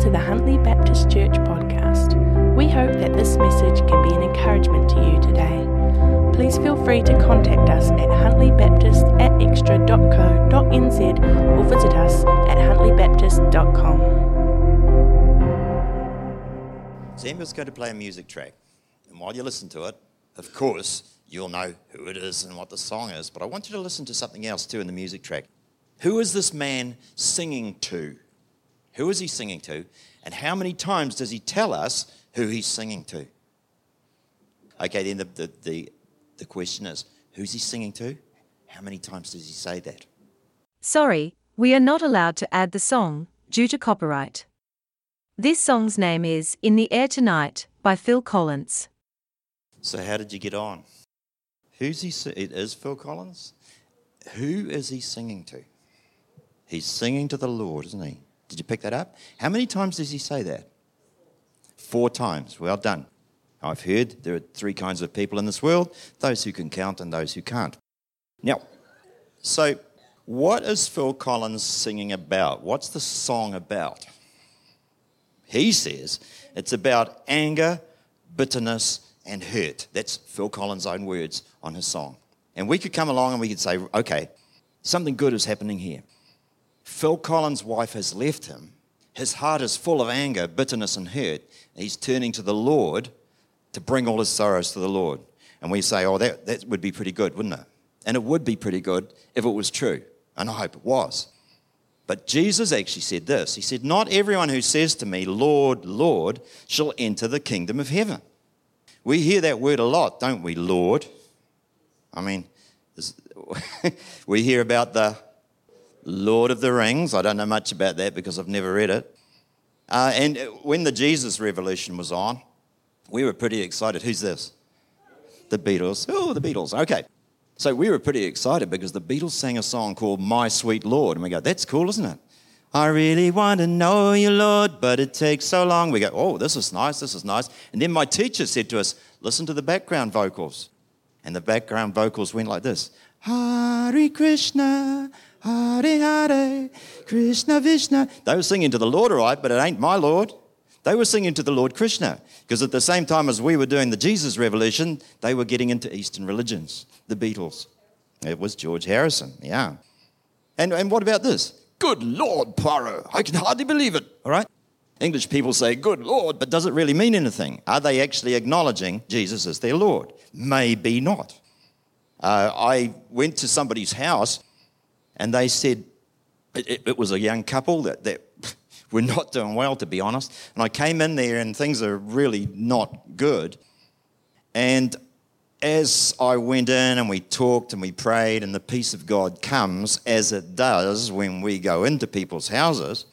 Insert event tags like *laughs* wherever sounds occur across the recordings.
to the Huntly Baptist Church podcast. We hope that this message can be an encouragement to you today. Please feel free to contact us at huntly.baptist at xtra.co.nz or visit us at huntlybaptist.com. Samuel's going to play a music track. And while you listen to it, of course, you'll know who it is and what the song is. But I want you to listen to something else too in the music track. Who is this man singing to? Who is he singing to? And how many times does he tell us who he's singing to? Okay, then the, the, the, the question is who's he singing to? How many times does he say that? Sorry, we are not allowed to add the song, due to copyright. This song's name is In the Air Tonight by Phil Collins. So, how did you get on? Who's he? It is Phil Collins. Who is he singing to? He's singing to the Lord, isn't he? Did you pick that up? How many times does he say that? Four times. Well done. I've heard there are three kinds of people in this world those who can count and those who can't. Now, so what is Phil Collins singing about? What's the song about? He says it's about anger, bitterness, and hurt. That's Phil Collins' own words on his song. And we could come along and we could say, okay, something good is happening here. Phil Collins' wife has left him. His heart is full of anger, bitterness, and hurt. He's turning to the Lord to bring all his sorrows to the Lord. And we say, oh, that, that would be pretty good, wouldn't it? And it would be pretty good if it was true. And I hope it was. But Jesus actually said this He said, Not everyone who says to me, Lord, Lord, shall enter the kingdom of heaven. We hear that word a lot, don't we, Lord? I mean, *laughs* we hear about the Lord of the Rings. I don't know much about that because I've never read it. Uh, and when the Jesus Revolution was on, we were pretty excited. Who's this? The Beatles. Oh, the Beatles. Okay. So we were pretty excited because the Beatles sang a song called My Sweet Lord. And we go, that's cool, isn't it? I really want to know you, Lord, but it takes so long. We go, oh, this is nice, this is nice. And then my teacher said to us, listen to the background vocals. And the background vocals went like this Hare Krishna, Hare Hare, Krishna Vishna. They were singing to the Lord, all right, but it ain't my Lord. They were singing to the Lord Krishna because at the same time as we were doing the Jesus Revolution, they were getting into Eastern religions, the Beatles. It was George Harrison, yeah. And, and what about this? Good Lord, Poirot, I can hardly believe it, all right? English people say, Good Lord, but does it really mean anything? Are they actually acknowledging Jesus as their Lord? Maybe not. Uh, I went to somebody's house and they said, it, it- was a young couple that, that *laughs* were not doing well, to be honest. And I came in there and things are really not good. And as I went in and we talked and we prayed, and the peace of God comes as it does when we go into people's houses.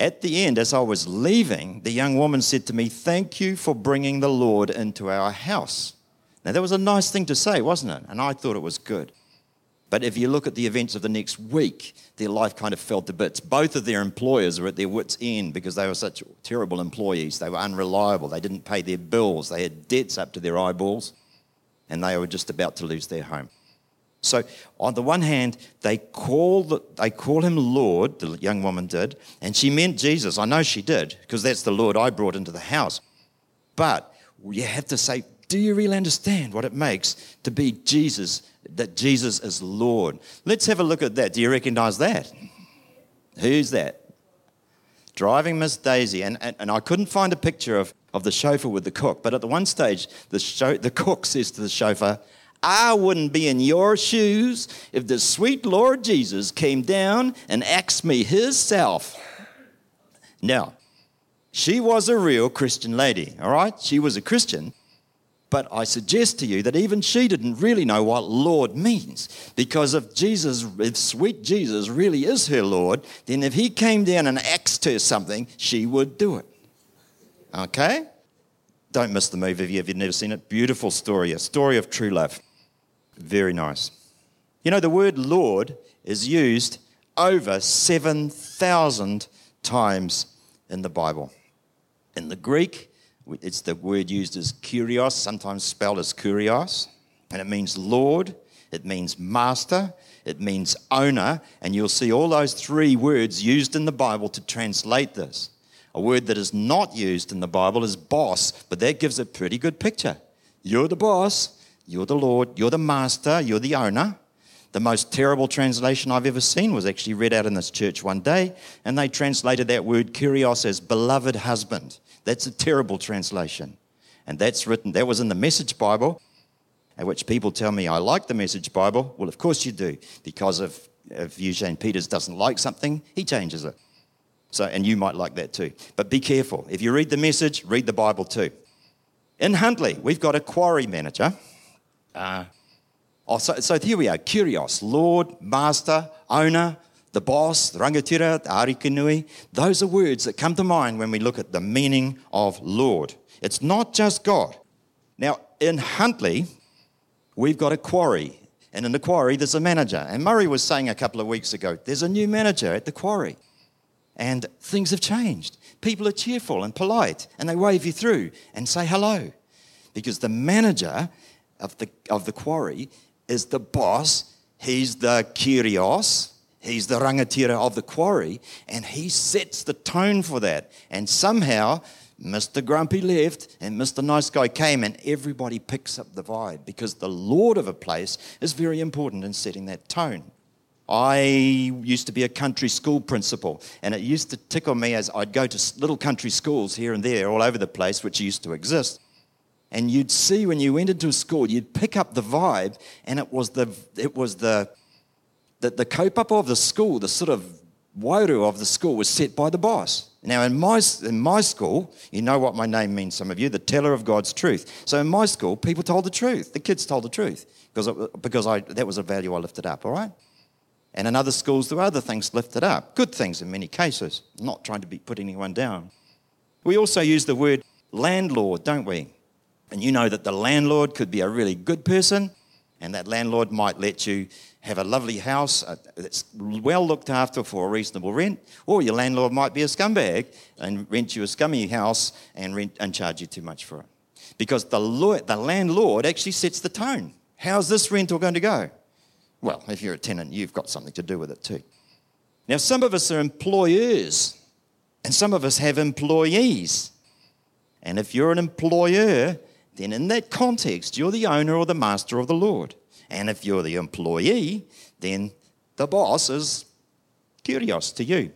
At the end, as I was leaving, the young woman said to me, Thank you for bringing the Lord into our house. Now, that was a nice thing to say, wasn't it? And I thought it was good. But if you look at the events of the next week, their life kind of fell to bits. Both of their employers were at their wits' end because they were such terrible employees. They were unreliable. They didn't pay their bills. They had debts up to their eyeballs, and they were just about to lose their home. So, on the one hand, they call, the, they call him Lord, the young woman did, and she meant Jesus. I know she did, because that's the Lord I brought into the house. But you have to say, do you really understand what it makes to be Jesus, that Jesus is Lord? Let's have a look at that. Do you recognize that? Who's that? Driving Miss Daisy. And, and, and I couldn't find a picture of, of the chauffeur with the cook, but at the one stage, the, the cook says to the chauffeur, I wouldn't be in your shoes if the sweet Lord Jesus came down and asked me himself. Now, she was a real Christian lady, all right? She was a Christian. But I suggest to you that even she didn't really know what Lord means. Because if Jesus, if sweet Jesus really is her Lord, then if he came down and asked her something, she would do it. Okay? Don't miss the movie if you've never seen it. Beautiful story, a story of true love. Very nice. You know, the word Lord is used over 7,000 times in the Bible. In the Greek, it's the word used as kurios, sometimes spelled as kyrios, and it means Lord, it means master, it means owner, and you'll see all those three words used in the Bible to translate this. A word that is not used in the Bible is boss, but that gives a pretty good picture. You're the boss, you're the Lord, you're the master, you're the owner. The most terrible translation I've ever seen was actually read out in this church one day, and they translated that word kurios as beloved husband. That's a terrible translation. And that's written, that was in the Message Bible, at which people tell me I like the Message Bible. Well, of course you do, because if, if Eugene Peterson doesn't like something, he changes it. So, and you might like that too. But be careful. If you read the message, read the Bible too. In Huntly, we've got a quarry manager. Uh, oh, so, so here we are Kurios, Lord, Master, Owner, the boss, the rangatira, the arikinui. Those are words that come to mind when we look at the meaning of Lord. It's not just God. Now, in Huntly, we've got a quarry. And in the quarry, there's a manager. And Murray was saying a couple of weeks ago, there's a new manager at the quarry. And things have changed. People are cheerful and polite, and they wave you through and say hello. Because the manager of the, of the quarry is the boss, he's the kurios, he's the rangatira of the quarry, and he sets the tone for that. And somehow, Mr. Grumpy left and Mr. Nice Guy came, and everybody picks up the vibe because the Lord of a place is very important in setting that tone. I used to be a country school principal, and it used to tickle me as I'd go to little country schools here and there all over the place, which used to exist. And you'd see when you went into a school, you'd pick up the vibe, and it was the it was the the, the kaupapa of the school, the sort of wairua of the school was set by the boss. Now, in my, in my school, you know what my name means, some of you, the teller of God's truth. So in my school, people told the truth. The kids told the truth because, because I, that was a value I lifted up, all right? And in other schools, there were other things lifted up, good things in many cases. I'm not trying to be put anyone down. We also use the word landlord, don't we? And you know that the landlord could be a really good person, and that landlord might let you have a lovely house uh, that's well looked after for a reasonable rent, or your landlord might be a scumbag and rent you a scummy house and, rent, and charge you too much for it. Because the, the landlord actually sets the tone. How's this rental going to go? Well, if you're a tenant, you've got something to do with it too. Now, some of us are employers, and some of us have employees. And if you're an employer, then in that context, you're the owner or the master of the Lord. And if you're the employee, then the boss is kurios to you.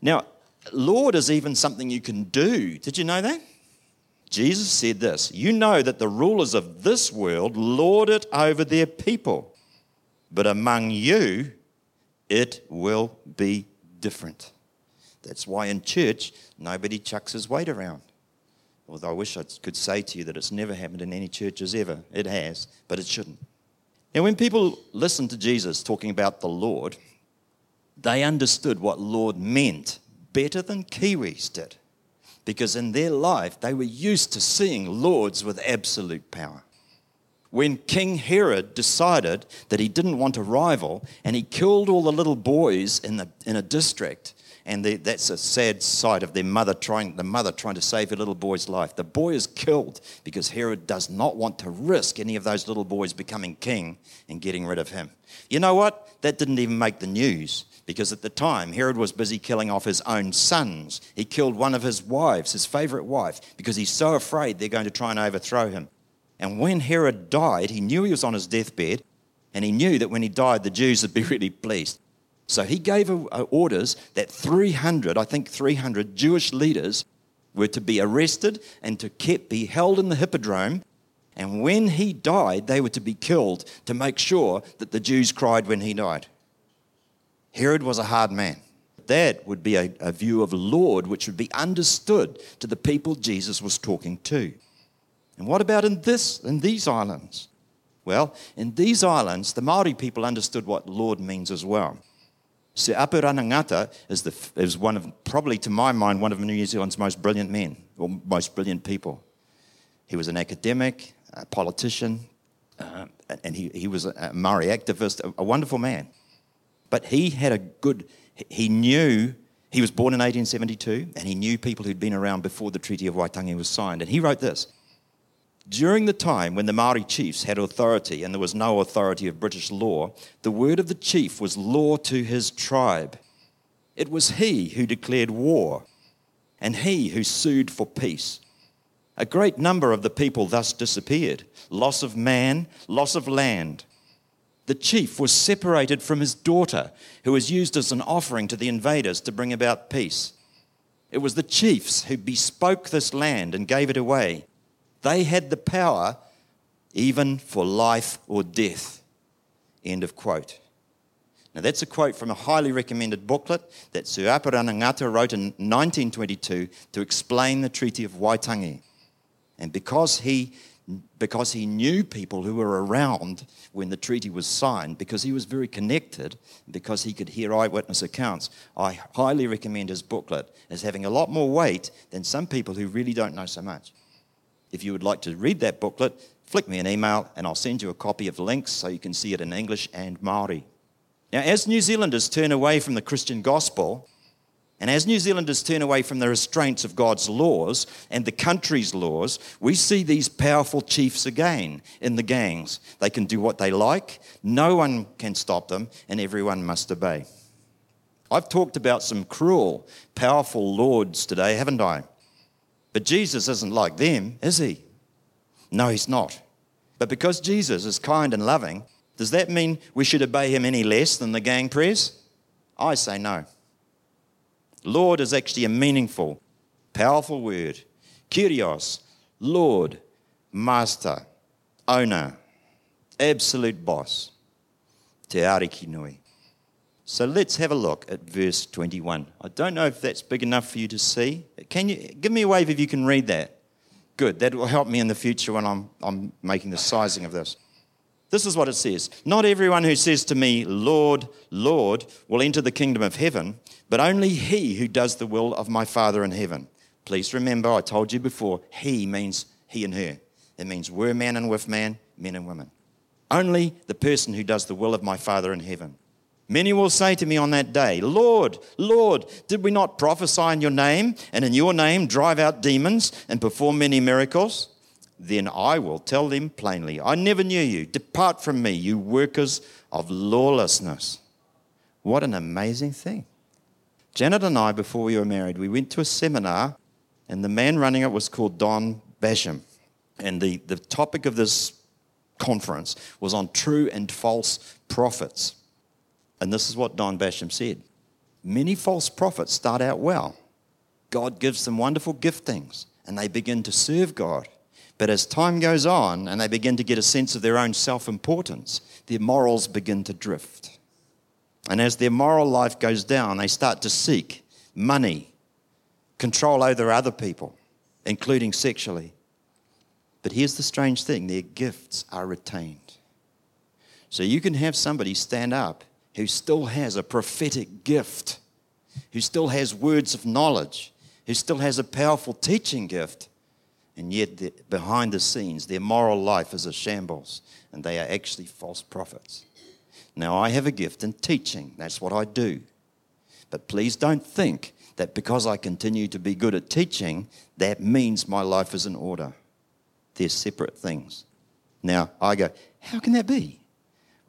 Now, Lord is even something you can do. Did you know that? Jesus said this You know that the rulers of this world lord it over their people but among you, it will be different. That's why in church, nobody chucks his weight around. Although I wish I could say to you that it's never happened in any churches ever. It has, but it shouldn't. Now, when people listened to Jesus talking about the Lord, they understood what Lord meant better than Kiwis did. Because in their life, they were used to seeing lords with absolute power when King Herod decided that he didn't want a rival and he killed all the little boys in, the, in a district. And that's a sad sight of their mother trying, the mother trying to save her little boy's life. The boy is killed because Herod does not want to risk any of those little boys becoming king and getting rid of him. You know what? That didn't even make the news because at the time Herod was busy killing off his own sons. He killed one of his wives, his favorite wife, because he's so afraid they're going to try and overthrow him. And when Herod died, he knew he was on his deathbed, and he knew that when he died, the Jews would be *laughs* really pleased. So he gave orders that 300, I think 300 Jewish leaders were to be arrested and to keep, be held in the hippodrome. And when he died, they were to be killed to make sure that the Jews cried when he died. Herod was a hard man. That would be a, a view of Lord which would be understood to the people Jesus was talking to. And what about in this, in these islands? Well, in these islands, the Maori people understood what Lord means as well. Sir Apirana Ngata is, the, is one of, probably to my mind, one of New Zealand's most brilliant men, or most brilliant people. He was an academic, a politician, uh, and he, he was a Maori activist, a, a wonderful man. But he had a good, he knew, he was born in 1872, and he knew people who'd been around before the Treaty of Waitangi was signed. And he wrote this during the time when the Maori chiefs had authority and there was no authority of British law, the word of the chief was law to his tribe. It was he who declared war. and he who sued for peace. A great number of the people thus disappeared loss of man, loss of land. The chief was separated from his daughter, who was used as an offering to the invaders to bring about peace. It was the chiefs who bespoke this land and gave it away. They had the power even for life or death. End of quote. Now, that's a quote from a highly recommended booklet that Sir Apirana Ngata wrote in 1922 to explain the Treaty of Waitangi. And because he, because he knew people who were around when the treaty was signed, because he was very connected, because he could hear eyewitness accounts, I highly recommend his booklet as having a lot more weight than some people who really don't know so much. If you would like to read that booklet, flick me an email and I'll send you a copy of links so you can see it in English and Maori. Now, as New Zealanders turn away from the Christian gospel, and as New Zealanders turn away from the restraints of God's laws and the country's laws, we see these powerful chiefs again in the gangs. They can do what they like, no one can stop them, and everyone must obey. I've talked about some cruel, powerful lords today, haven't I? But Jesus isn't like them, is he? No, he's not. But because Jesus is kind and loving, does that mean we should obey him any less than the gang prayers? I say no. Lord is actually a meaningful, powerful word. Kyrios, Lord, Master, Owner, Absolute Boss. Te ariki nui. So let's have a look at verse 21. I don't know if that's big enough for you to see. Can you give me a wave if you can read that? Good. That will help me in the future when I'm, I'm making the sizing of this. This is what it says Not everyone who says to me, Lord, Lord, will enter the kingdom of heaven, but only he who does the will of my Father in heaven. Please remember, I told you before, he means he and her. It means we're man and with man, men and women. Only the person who does the will of my Father in heaven. Many will say to me on that day, Lord, Lord, did we not prophesy in your name and in your name drive out demons and perform many miracles? Then I will tell them plainly, I never knew you. Depart from me, you workers of lawlessness. What an amazing thing. Janet and I, before we were married, we went to a seminar, and the man running it was called Don Basham. And the, the topic of this conference was on true and false prophets. And this is what Don Basham said Many false prophets start out well. God gives them wonderful giftings, and they begin to serve God. But as time goes on and they begin to get a sense of their own self importance, their morals begin to drift. And as their moral life goes down, they start to seek money, control over other people, including sexually. But here's the strange thing their gifts are retained. So you can have somebody stand up who still has a prophetic gift, who still has words of knowledge, who still has a powerful teaching gift, and yet behind the scenes, their moral life is a shambles, and they are actually false prophets. Now, I have a gift in teaching, that's what I do. But please don't think that because I continue to be good at teaching, that means my life is in order. They're separate things. Now, I go, how can that be?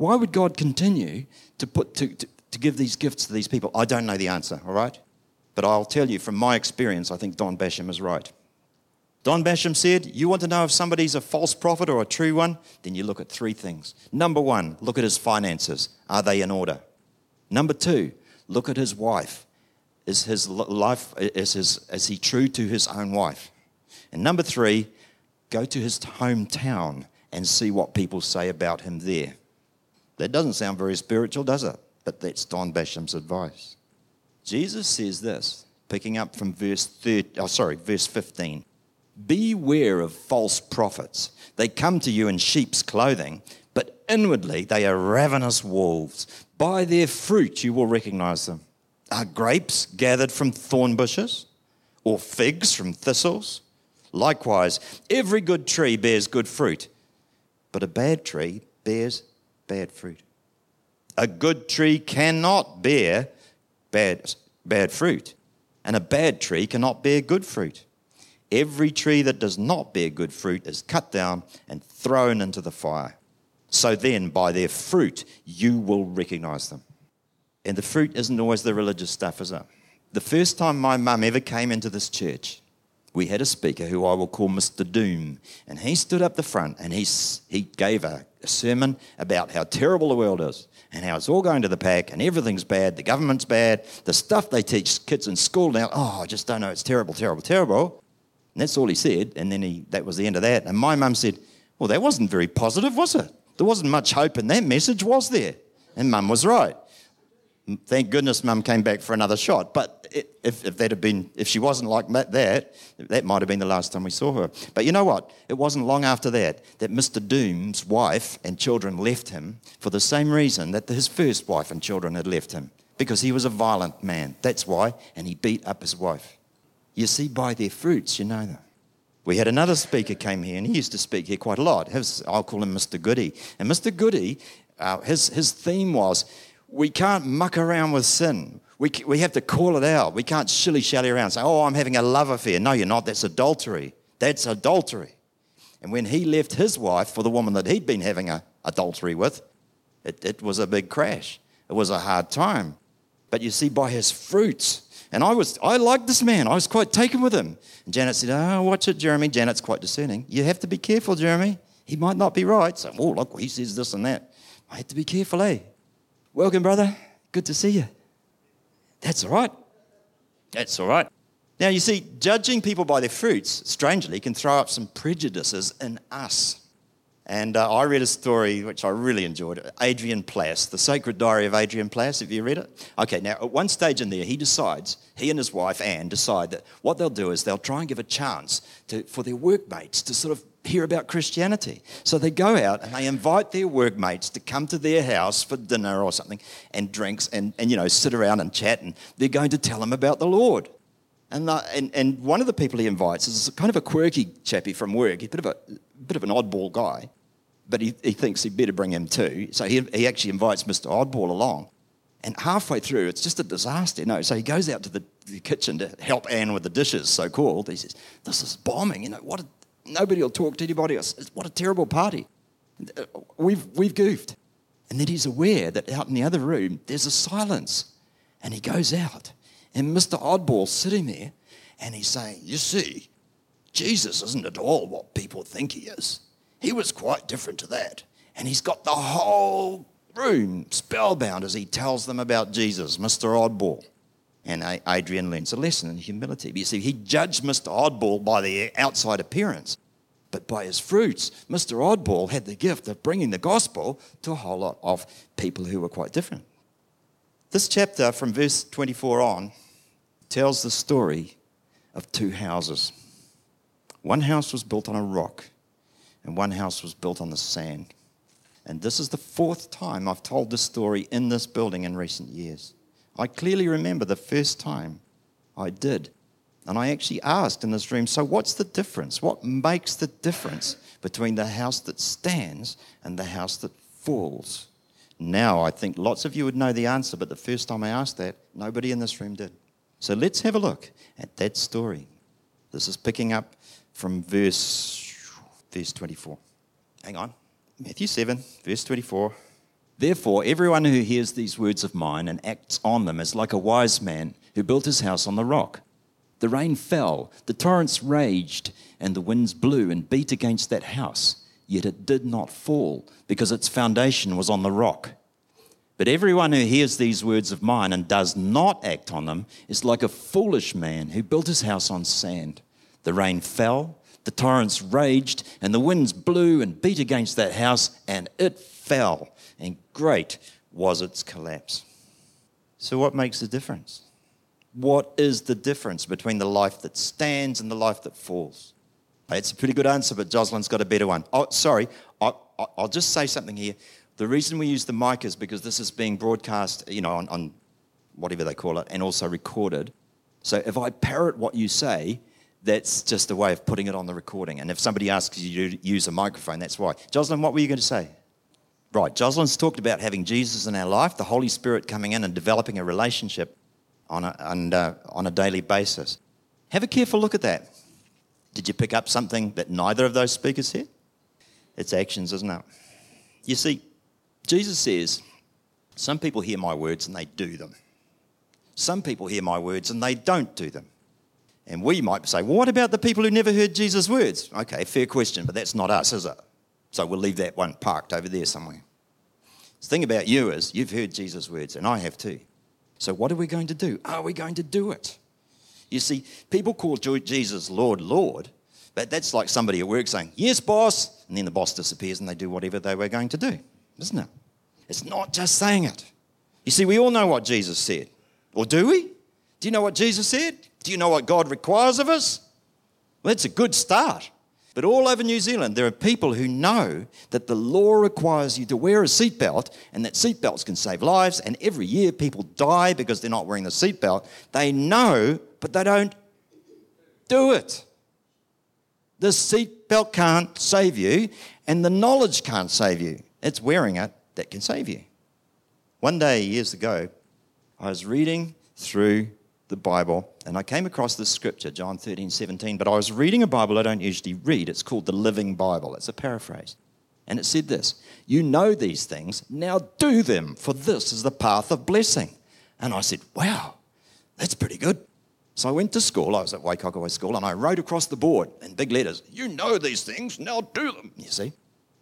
Why would God continue to, put, to, to, to give these gifts to these people? I don't know the answer, all right? But I'll tell you from my experience, I think Don Basham is right. Don Basham said, You want to know if somebody's a false prophet or a true one? Then you look at three things. Number one, look at his finances. Are they in order? Number two, look at his wife. Is his life, is, his, is he true to his own wife? And number three, go to his hometown and see what people say about him there. That doesn't sound very spiritual, does it? But that's Don Basham's advice. Jesus says this, picking up from verse 30, oh, sorry, verse 15. Beware of false prophets. They come to you in sheep's clothing, but inwardly they are ravenous wolves. By their fruit you will recognize them. Are grapes gathered from thorn bushes, or figs from thistles? Likewise, every good tree bears good fruit, but a bad tree bears bad fruit. A good tree cannot bear bad, bad fruit, and a bad tree cannot bear good fruit. Every tree that does not bear good fruit is cut down and thrown into the fire. So then, by their fruit, you will recognize them. And the fruit isn't always the religious stuff, is it? the first time my mum ever came into this church, we had a speaker who I will call Mr. Doom. And he stood up the front and he, he gave a, a sermon about how terrible the world is and how it's all going to the pack and everything's bad, the government's bad, the stuff they teach kids in school now, oh, I just don't know, it's terrible, terrible, terrible. And that's all he said. And then he, that was the end of that. And my mum said, Well, that wasn't very positive, was it? There wasn't much hope in that message, was there? And mum was right. Thank goodness mum came back for another shot. But if, if that had been, if she wasn't like that, that might have been the last time we saw her. But you know what? It wasn't long after that that Mr. Doom's wife and children left him for the same reason that his first wife and children had left him. Because he was a violent man. That's why. And he beat up his wife. You see, by their fruits, you know them. We had another speaker came here, and he used to speak here quite a lot. His, I'll call him Mr. Goody. And Mr. Goody, uh, his, his theme was we can't muck around with sin. We, we have to call it out. We can't shilly shally around say, oh, I'm having a love affair. No, you're not. That's adultery. That's adultery. And when he left his wife for the woman that he'd been having a adultery with, it, it was a big crash. It was a hard time. But you see, by his fruits, and I was, I liked this man. I was quite taken with him. And Janet said, Oh, watch it, Jeremy. Janet's quite discerning. You have to be careful, Jeremy. He might not be right. So, oh, look, he says this and that. I had to be careful, eh? Welcome, brother. Good to see you. That's all right. That's all right. Now, you see, judging people by their fruits, strangely, can throw up some prejudices in us. And uh, I read a story which I really enjoyed Adrian Plass, The Sacred Diary of Adrian Plass. Have you read it? Okay, now at one stage in there, he decides, he and his wife Anne decide that what they'll do is they'll try and give a chance to, for their workmates to sort of hear about Christianity. So they go out and they invite their workmates to come to their house for dinner or something and drinks and, and you know, sit around and chat and they're going to tell them about the Lord. And, uh, and, and one of the people he invites is kind of a quirky chappie from work. A bit of, a, bit of an oddball guy, but he, he thinks he'd better bring him too. So he, he actually invites Mr. Oddball along. And halfway through, it's just a disaster. No, so he goes out to the, the kitchen to help Anne with the dishes, so called. He says, This is bombing. You know, what a Nobody will talk to anybody else. What a terrible party. We've, we've goofed. And then he's aware that out in the other room, there's a silence. And he goes out. And Mr. Oddball's sitting there and he's saying, You see, Jesus isn't at all what people think he is. He was quite different to that. And he's got the whole room spellbound as he tells them about Jesus, Mr. Oddball. And Adrian learns a lesson in humility. But you see, he judged Mr. Oddball by the outside appearance, but by his fruits. Mr. Oddball had the gift of bringing the gospel to a whole lot of people who were quite different. This chapter, from verse 24 on, tells the story of two houses. One house was built on a rock, and one house was built on the sand. And this is the fourth time I've told this story in this building in recent years. I clearly remember the first time I did. And I actually asked in this room, so what's the difference? What makes the difference between the house that stands and the house that falls? Now, I think lots of you would know the answer, but the first time I asked that, nobody in this room did. So let's have a look at that story. This is picking up from verse, verse 24. Hang on. Matthew 7, verse 24. Therefore, everyone who hears these words of mine and acts on them is like a wise man who built his house on the rock. The rain fell, the torrents raged, and the winds blew and beat against that house, yet it did not fall, because its foundation was on the rock. But everyone who hears these words of mine and does not act on them is like a foolish man who built his house on sand. The rain fell, the torrents raged, and the winds blew and beat against that house, and it fell and great was its collapse. So, what makes the difference? What is the difference between the life that stands and the life that falls? It's a pretty good answer, but Jocelyn's got a better one. Oh, sorry, I, will just say something here. The reason we use the mic is because this is being broadcast, you know, on, on whatever they call it, and also recorded. So if I parrot what you say, that's just a way of putting it on the recording. And if somebody asks you to use a microphone, that's why. Jocelyn, what were you going to say? Right, Jocelyn's talked about having Jesus in our life, the Holy Spirit coming in and developing a relationship on a, and, uh, on a daily basis. Have a careful look at that. Did you pick up something that neither of those speakers said? It's actions, isn't it? You see, Jesus says, Some people hear my words and they do them. Some people hear my words and they don't do them. And we might say, well, what about the people who never heard Jesus' words? Okay, fair question, but that's not us, is it? So we'll leave that one parked over there somewhere. The thing about you is you've heard Jesus' words, and I have too. So what are we going to do? Are we going to do it? You see, people call Jesus Lord, Lord, but that's like somebody at work saying, Yes, boss, and then the boss disappears and they do whatever they were going to do, isn't it? It's not just saying it. You see, we all know what Jesus said. Or do we? Do you know what Jesus said? Do you know what God requires of us? Well, that's a good start. But all over New Zealand, there are people who know that the law requires you to wear a seatbelt and that seatbelts can save lives. And every year, people die because they're not wearing the seatbelt. They know, but they don't do it. The seatbelt can't save you, and the knowledge can't save you. It's wearing it that can save you. One day, years ago, I was reading through the Bible and I came across this scripture, John 13, 17, but I was reading a Bible I don't usually read. It's called the Living Bible, it's a paraphrase. And it said this You know these things, now do them, for this is the path of blessing. And I said, Wow, that's pretty good. So I went to school, I was at Waikokowai School, and I wrote across the board in big letters, You know these things, now do them, you see.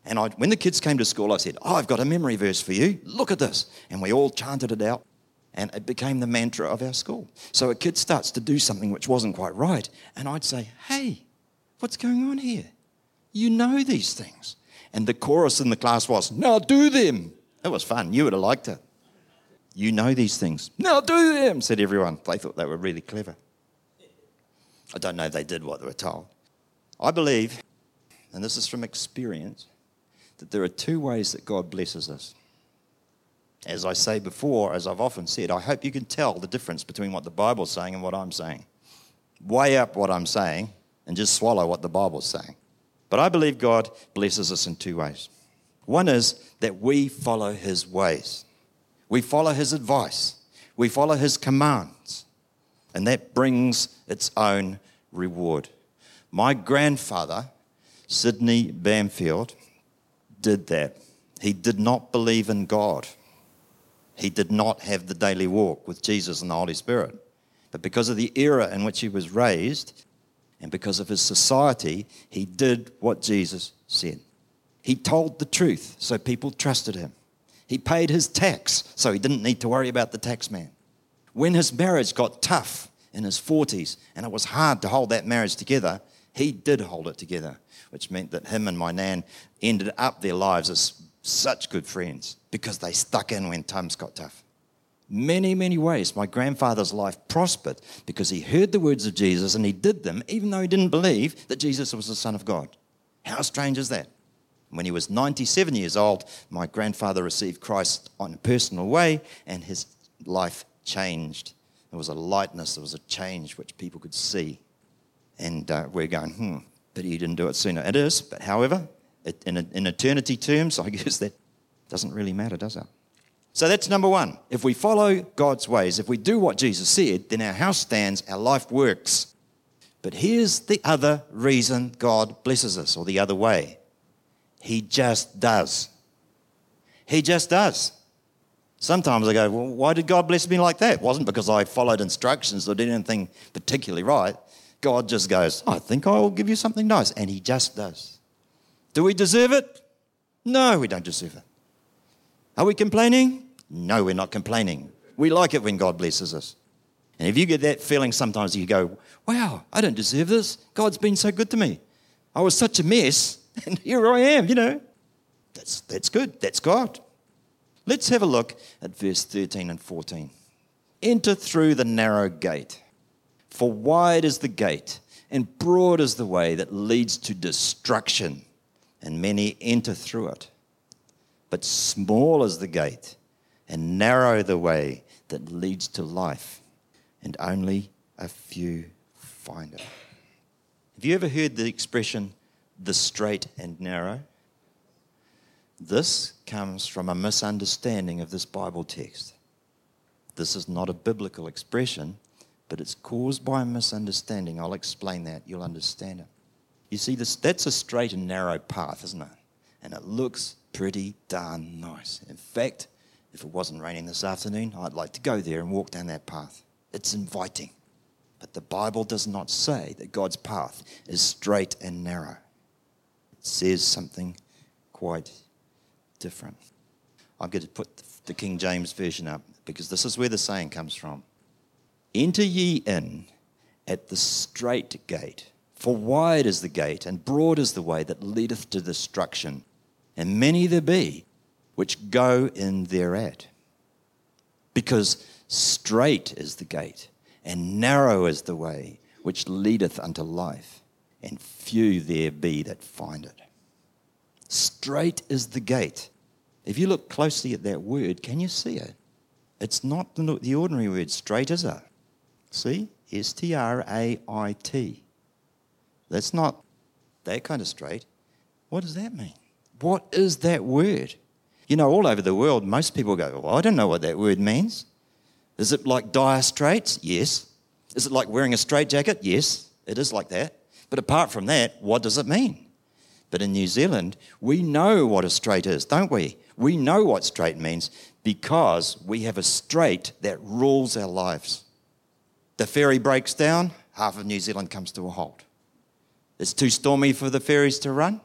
And I, when the kids came to school, I said, Oh, I've got a memory verse for you. Look at this. And we all chanted it out. And it became the mantra of our school. So a kid starts to do something which wasn't quite right. And I'd say, hey, what's going on here? You know these things. And the chorus in the class was, now do them. It was fun. You would have liked it. You know these things. Now do them, said everyone. They thought they were really clever. I don't know if they did what they were told. I believe, and this is from experience, that there are two ways that God blesses us. As I say before, as I've often said, I hope you can tell the difference between what the Bible's saying and what I'm saying. Weigh up what I'm saying and just swallow what the Bible's saying. But I believe God blesses us in two ways. One is that we follow His ways, we follow His advice, we follow His commands, and that brings its own reward. My grandfather, Sidney Bamfield, did that. He did not believe in God. He did not have the daily walk with Jesus and the Holy Spirit. But because of the era in which he was raised and because of his society, he did what Jesus said. He told the truth, so people trusted him. He paid his tax, so he didn't need to worry about the tax man. When his marriage got tough in his 40s and it was hard to hold that marriage together, he did hold it together, which meant that him and my nan ended up their lives as such good friends because they stuck in when times got tough. Many, many ways, my grandfather's life prospered because he heard the words of Jesus and he did them, even though he didn't believe that Jesus was the Son of God. How strange is that? When he was 97 years old, my grandfather received Christ in a personal way and his life changed. There was a lightness, there was a change which people could see. And uh, we're going, hmm, but he didn't do it sooner. It is, but however, in, in eternity terms, I *laughs* guess that doesn't really matter, does it? So that's number one. If we follow God's ways, if we do what Jesus said, then our house stands, our life works. But here's the other reason God blesses us, or the other way He just does. He just does. Sometimes I go, well, why did God bless me like that? It wasn't because I followed instructions or did anything particularly right. God just goes, I think I'll give you something nice. And He just does. Do we deserve it? No, we don't deserve it. Are we complaining? No, we're not complaining. We like it when God blesses us. And if you get that feeling sometimes, you go, wow, I don't deserve this. God's been so good to me. I was such a mess, *laughs* and here I am, you know. That's, that's good. That's God. Let's have a look at verse 13 and 14. Enter through the narrow gate, for wide is the gate, and broad is the way that leads to destruction and many enter through it. But small is the gate, and narrow the way that leads to life, and only a few find it. Have you ever heard the expression, the straight and narrow? This comes from a misunderstanding of this Bible text. This is not a biblical expression, but it's caused by a misunderstanding. I'll explain that. You'll understand it. You see, this, that's a straight and narrow path, isn't it? And it looks pretty darn nice. In fact, If it wasn't raining this afternoon, I'd like to go there and walk down that path. It's inviting. But the Bible does not say that God's path is straight and narrow. It says something quite different. I'm going to put the King James Version up because this is where the saying comes from. Enter ye in at the strait gate, for wide is the gate, and broad is the way that leadeth to destruction, and many there be which go in thereat. Because strait is the gate, and narrow is the way which leadeth unto life, and few there be that find it. Strait is the gate. If you look closely at that word, can you see it? It's not the ordinary word straight, is it? See? S T R A I T. That's not that kind of straight. What does that mean? What is that word? You know, all over the world, most people go, Well, I don't know what that word means. Is it like dire straits? Yes. Is it like wearing a straitjacket? Yes, it is like that. But apart from that, what does it mean? But in New Zealand, we know what a strait is, don't we? We know what strait means because we have a strait that rules our lives. The ferry breaks down, half of New Zealand comes to a halt. It's too stormy for the ferries to run.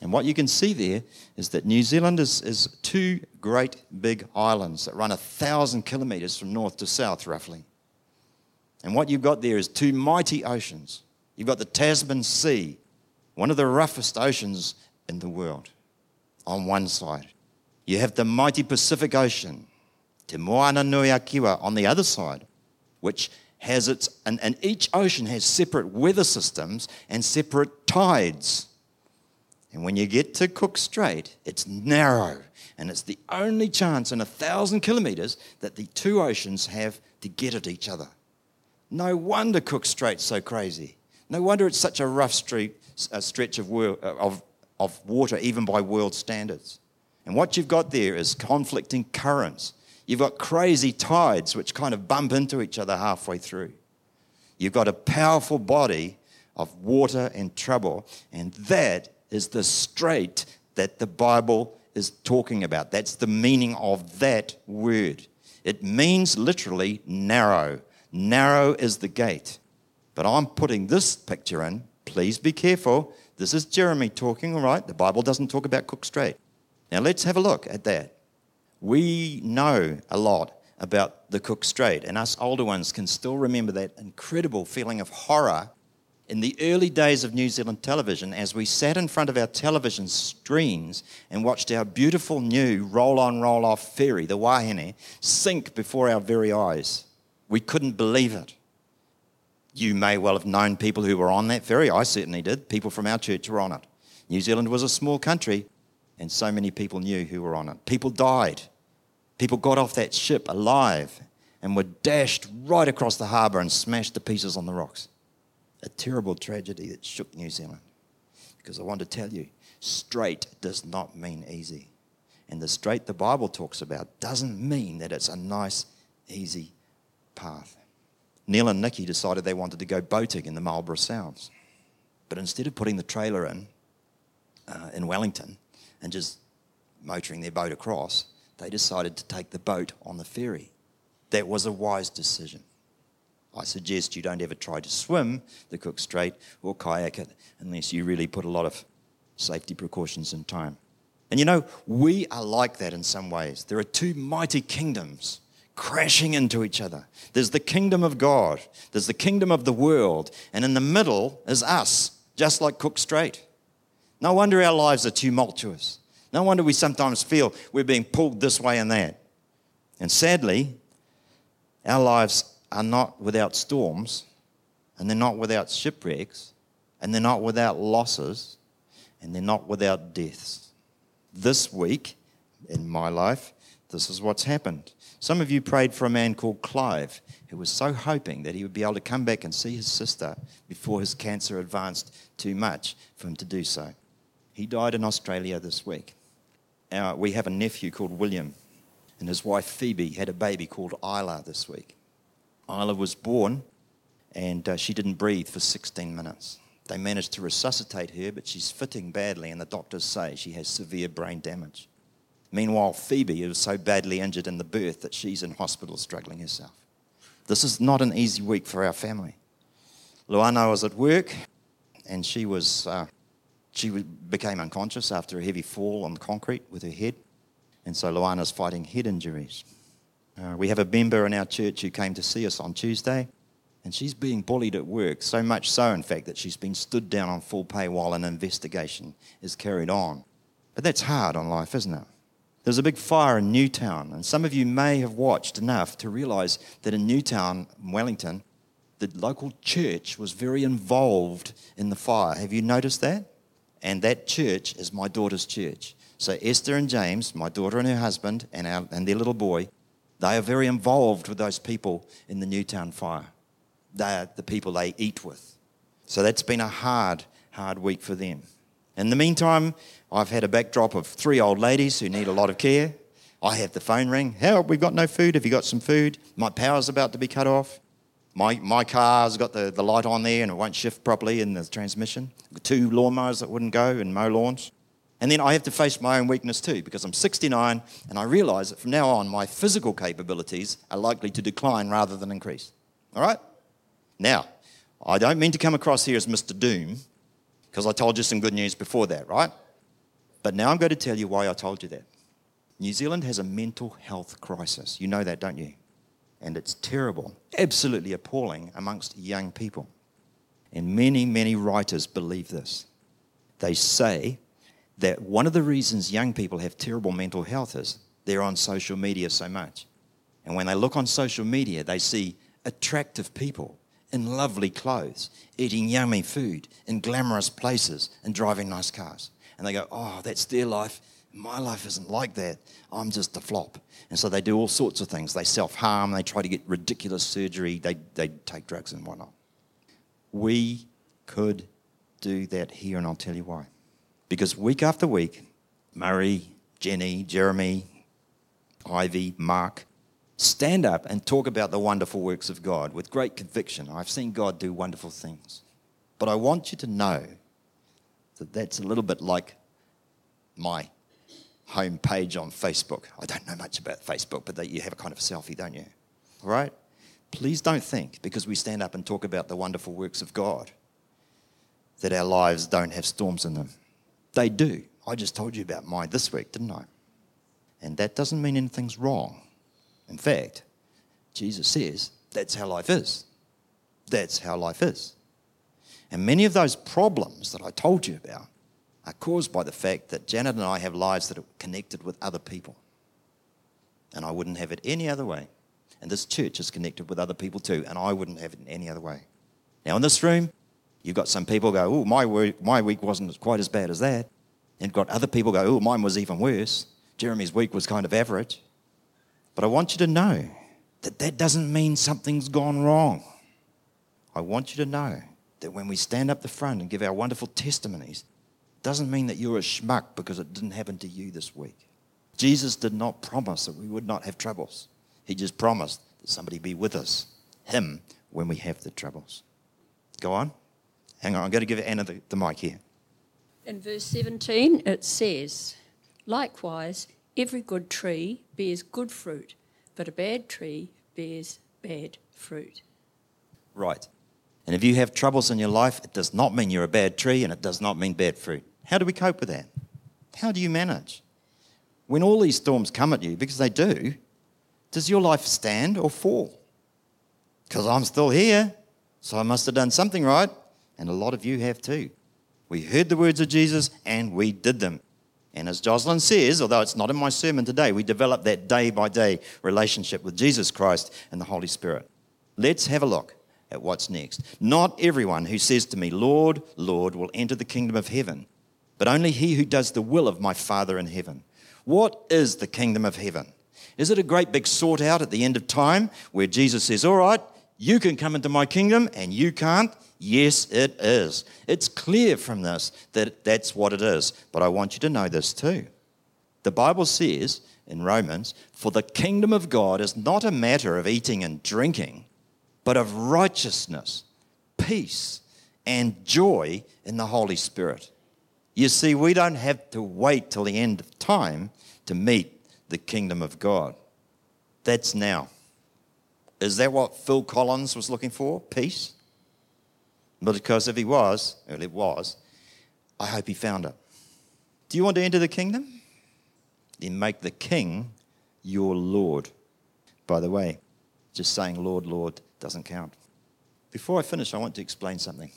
And what you can see there is that New Zealand is, is two great big islands that run a thousand kilometres from north to south, roughly. And what you've got there is two mighty oceans. You've got the Tasman Sea, one of the roughest oceans in the world, on one side. You have the mighty Pacific Ocean, Te Moana Nui a Kiwa, on the other side which has its, and, and each ocean has separate weather systems and separate tides. And when you get to Cook Strait, it's narrow, and it's the only chance in a thousand kilometres that the two oceans have to get at each other. No wonder Cook Strait's so crazy. No wonder it's such a rough street, a stretch of, of, of water, even by world standards. And what you've got there is conflicting currents You've got crazy tides which kind of bump into each other halfway through. You've got a powerful body of water and trouble, and that is the strait that the Bible is talking about. That's the meaning of that word. It means literally narrow. Narrow is the gate. But I'm putting this picture in. Please be careful. This is Jeremy talking, all right? The Bible doesn't talk about Cook Strait. Now let's have a look at that. We know a lot about the Cook Strait, and us older ones can still remember that incredible feeling of horror in the early days of New Zealand television as we sat in front of our television screens and watched our beautiful new roll on, roll off ferry, the Wahine, sink before our very eyes. We couldn't believe it. You may well have known people who were on that ferry. I certainly did. People from our church were on it. New Zealand was a small country, and so many people knew who were on it. People died. People got off that ship alive and were dashed right across the harbour and smashed to pieces on the rocks. A terrible tragedy that shook New Zealand. Because I want to tell you, strait does not mean easy. And the strait the Bible talks about doesn't mean that it's a nice, easy path. Neil and Nikki decided they wanted to go boating in the Marlborough Sounds. But instead of putting the trailer in, uh, in Wellington, and just motoring their boat across, they decided to take the boat on the ferry. That was a wise decision. I suggest you don't ever try to swim the Cook Strait or kayak it unless you really put a lot of safety precautions in time. And you know, we are like that in some ways. There are two mighty kingdoms crashing into each other. There's the kingdom of God, there's the kingdom of the world, and in the middle is us, just like Cook Strait. No wonder our lives are tumultuous. No wonder we sometimes feel we're being pulled this way and that. And sadly, our lives are not without storms, and they're not without shipwrecks, and they're not without losses, and they're not without deaths. This week in my life, this is what's happened. Some of you prayed for a man called Clive who was so hoping that he would be able to come back and see his sister before his cancer advanced too much for him to do so. He died in Australia this week. Our, we have a nephew called William, and his wife Phoebe had a baby called Isla this week. Isla was born, and uh, she didn't breathe for 16 minutes. They managed to resuscitate her, but she's fitting badly, and the doctors say she has severe brain damage. Meanwhile, Phoebe is so badly injured in the birth that she's in hospital struggling herself. This is not an easy week for our family. Luana was at work and she was uh, she became unconscious after a heavy fall on the concrete with her head. And so Luana's fighting head injuries. Uh, we have a member in our church who came to see us on Tuesday, and she's being bullied at work, so much so, in fact, that she's been stood down on full pay while an investigation is carried on. But that's hard on life, isn't it? There's a big fire in Newtown, and some of you may have watched enough to realize that in Newtown, Wellington, the local church was very involved in the fire. Have you noticed that? And that church is my daughter's church. So Esther and James, my daughter and her husband, and, our, and their little boy, they are very involved with those people in the Newtown fire. They are the people they eat with. So that's been a hard, hard week for them. In the meantime, I've had a backdrop of three old ladies who need a lot of care. I have the phone ring. Help, we've got no food. Have you got some food? My power's about to be cut off. My, my car's got the, the light on there and it won't shift properly in the transmission. Two lawnmowers that wouldn't go and mow lawns. And then I have to face my own weakness too because I'm 69 and I realize that from now on my physical capabilities are likely to decline rather than increase. All right? Now, I don't mean to come across here as Mr. Doom because I told you some good news before that, right? But now I'm going to tell you why I told you that. New Zealand has a mental health crisis. You know that, don't you? And it's terrible, absolutely appalling amongst young people. And many, many writers believe this. They say that one of the reasons young people have terrible mental health is they're on social media so much. And when they look on social media, they see attractive people in lovely clothes, eating yummy food in glamorous places, and driving nice cars. And they go, Oh, that's their life. My life isn't like that. I'm just a flop. And so they do all sorts of things. They self harm, they try to get ridiculous surgery, they, they take drugs and whatnot. We could do that here, and I'll tell you why. Because week after week, Murray, Jenny, Jeremy, Ivy, Mark stand up and talk about the wonderful works of God with great conviction. I've seen God do wonderful things. But I want you to know that that's a little bit like my home page on Facebook. I don't know much about Facebook, but you have a kind of a selfie, don't you? All right? Please don't think because we stand up and talk about the wonderful works of God that our lives don't have storms in them. They do. I just told you about mine this week, didn't I? And that doesn't mean anything's wrong. In fact, Jesus says that's how life is. That's how life is. And many of those problems that I told you about are caused by the fact that Janet and I have lives that are connected with other people. And I wouldn't have it any other way. And this church is connected with other people too, and I wouldn't have it in any other way. Now, in this room, you've got some people go, oh, my my week wasn't quite as bad as that. And got other people go, oh, mine was even worse. Jeremy's week was kind of average. But I want you to know that that doesn't mean something's gone wrong. I want you to know that when we stand up the front and give our wonderful testimonies, doesn't mean that you're a schmuck because it didn't happen to you this week. Jesus did not promise that we would not have troubles. He just promised that somebody be with us, Him, when we have the troubles. Go on. Hang on, I'm going to give Anna the, the mic here. In verse 17, it says, Likewise, every good tree bears good fruit, but a bad tree bears bad fruit. Right. And if you have troubles in your life, it does not mean you're a bad tree and it does not mean bad fruit. How do we cope with that? How do you manage? When all these storms come at you, because they do, does your life stand or fall? Because I'm still here, so I must have done something right, and a lot of you have too. We heard the words of Jesus and we did them. And as Jocelyn says, although it's not in my sermon today, we develop that day by day relationship with Jesus Christ and the Holy Spirit. Let's have a look at what's next. Not everyone who says to me, Lord, Lord, will enter the kingdom of heaven but only he who does the will of my Father in heaven. What is the kingdom of heaven? Is it a great big sort out at the end of time where Jesus says, All right, you can come into my kingdom and you can't? Yes, it is. It's clear from this that that's what it is. But I want you to know this too. The Bible says in Romans, For the kingdom of God is not a matter of eating and drinking, but of righteousness, peace, and joy in the Holy Spirit. You see, we don't have to wait till the end of time to meet the kingdom of God. That's now. Is that what Phil Collins was looking for? Peace? Because if he was, well, it was, I hope he found it. Do you want to enter the kingdom? Then make the king your Lord. By the way, just saying Lord, Lord doesn't count. Before I finish, I want to explain something.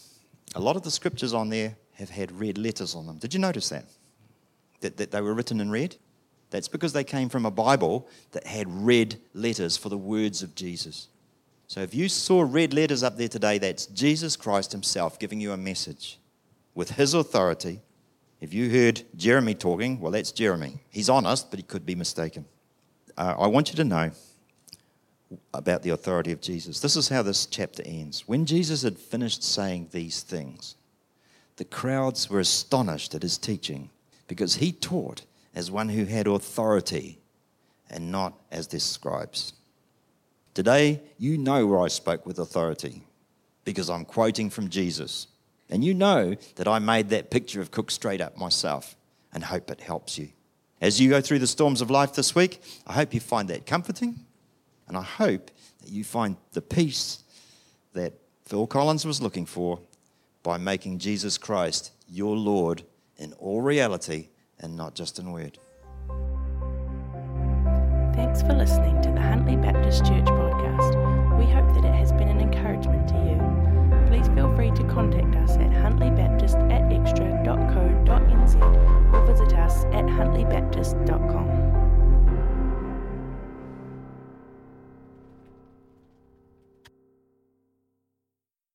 A lot of the scriptures on there have had red letters on them. Did you notice that? That, that they were written in red? That's because they came from a Bible that had red letters for the words of Jesus. So if you saw red letters up there today, that's Jesus Christ Himself giving you a message with His authority. If you heard Jeremy talking, well, that's Jeremy. He's honest, but he could be mistaken. Uh, I want you to know about the authority of Jesus. This is how this chapter ends. When Jesus had finished saying these things, the crowds were astonished at his teaching because he taught as one who had authority and not as their scribes. Today, you know where I spoke with authority because I'm quoting from Jesus. And you know that I made that picture of Cook Strait up myself and hope it helps you. As you go through the storms of life this week, I hope you find that comforting and I hope that you find the peace that Phil Collins was looking for by making Jesus Christ your Lord in all reality and not just in word. Thanks for listening to the Huntly Baptist Church podcast. We hope that it has been an encouragement to you. Please feel free to contact us at huntly.baptist at xtra.co.nz or visit us at huntlybaptist.com.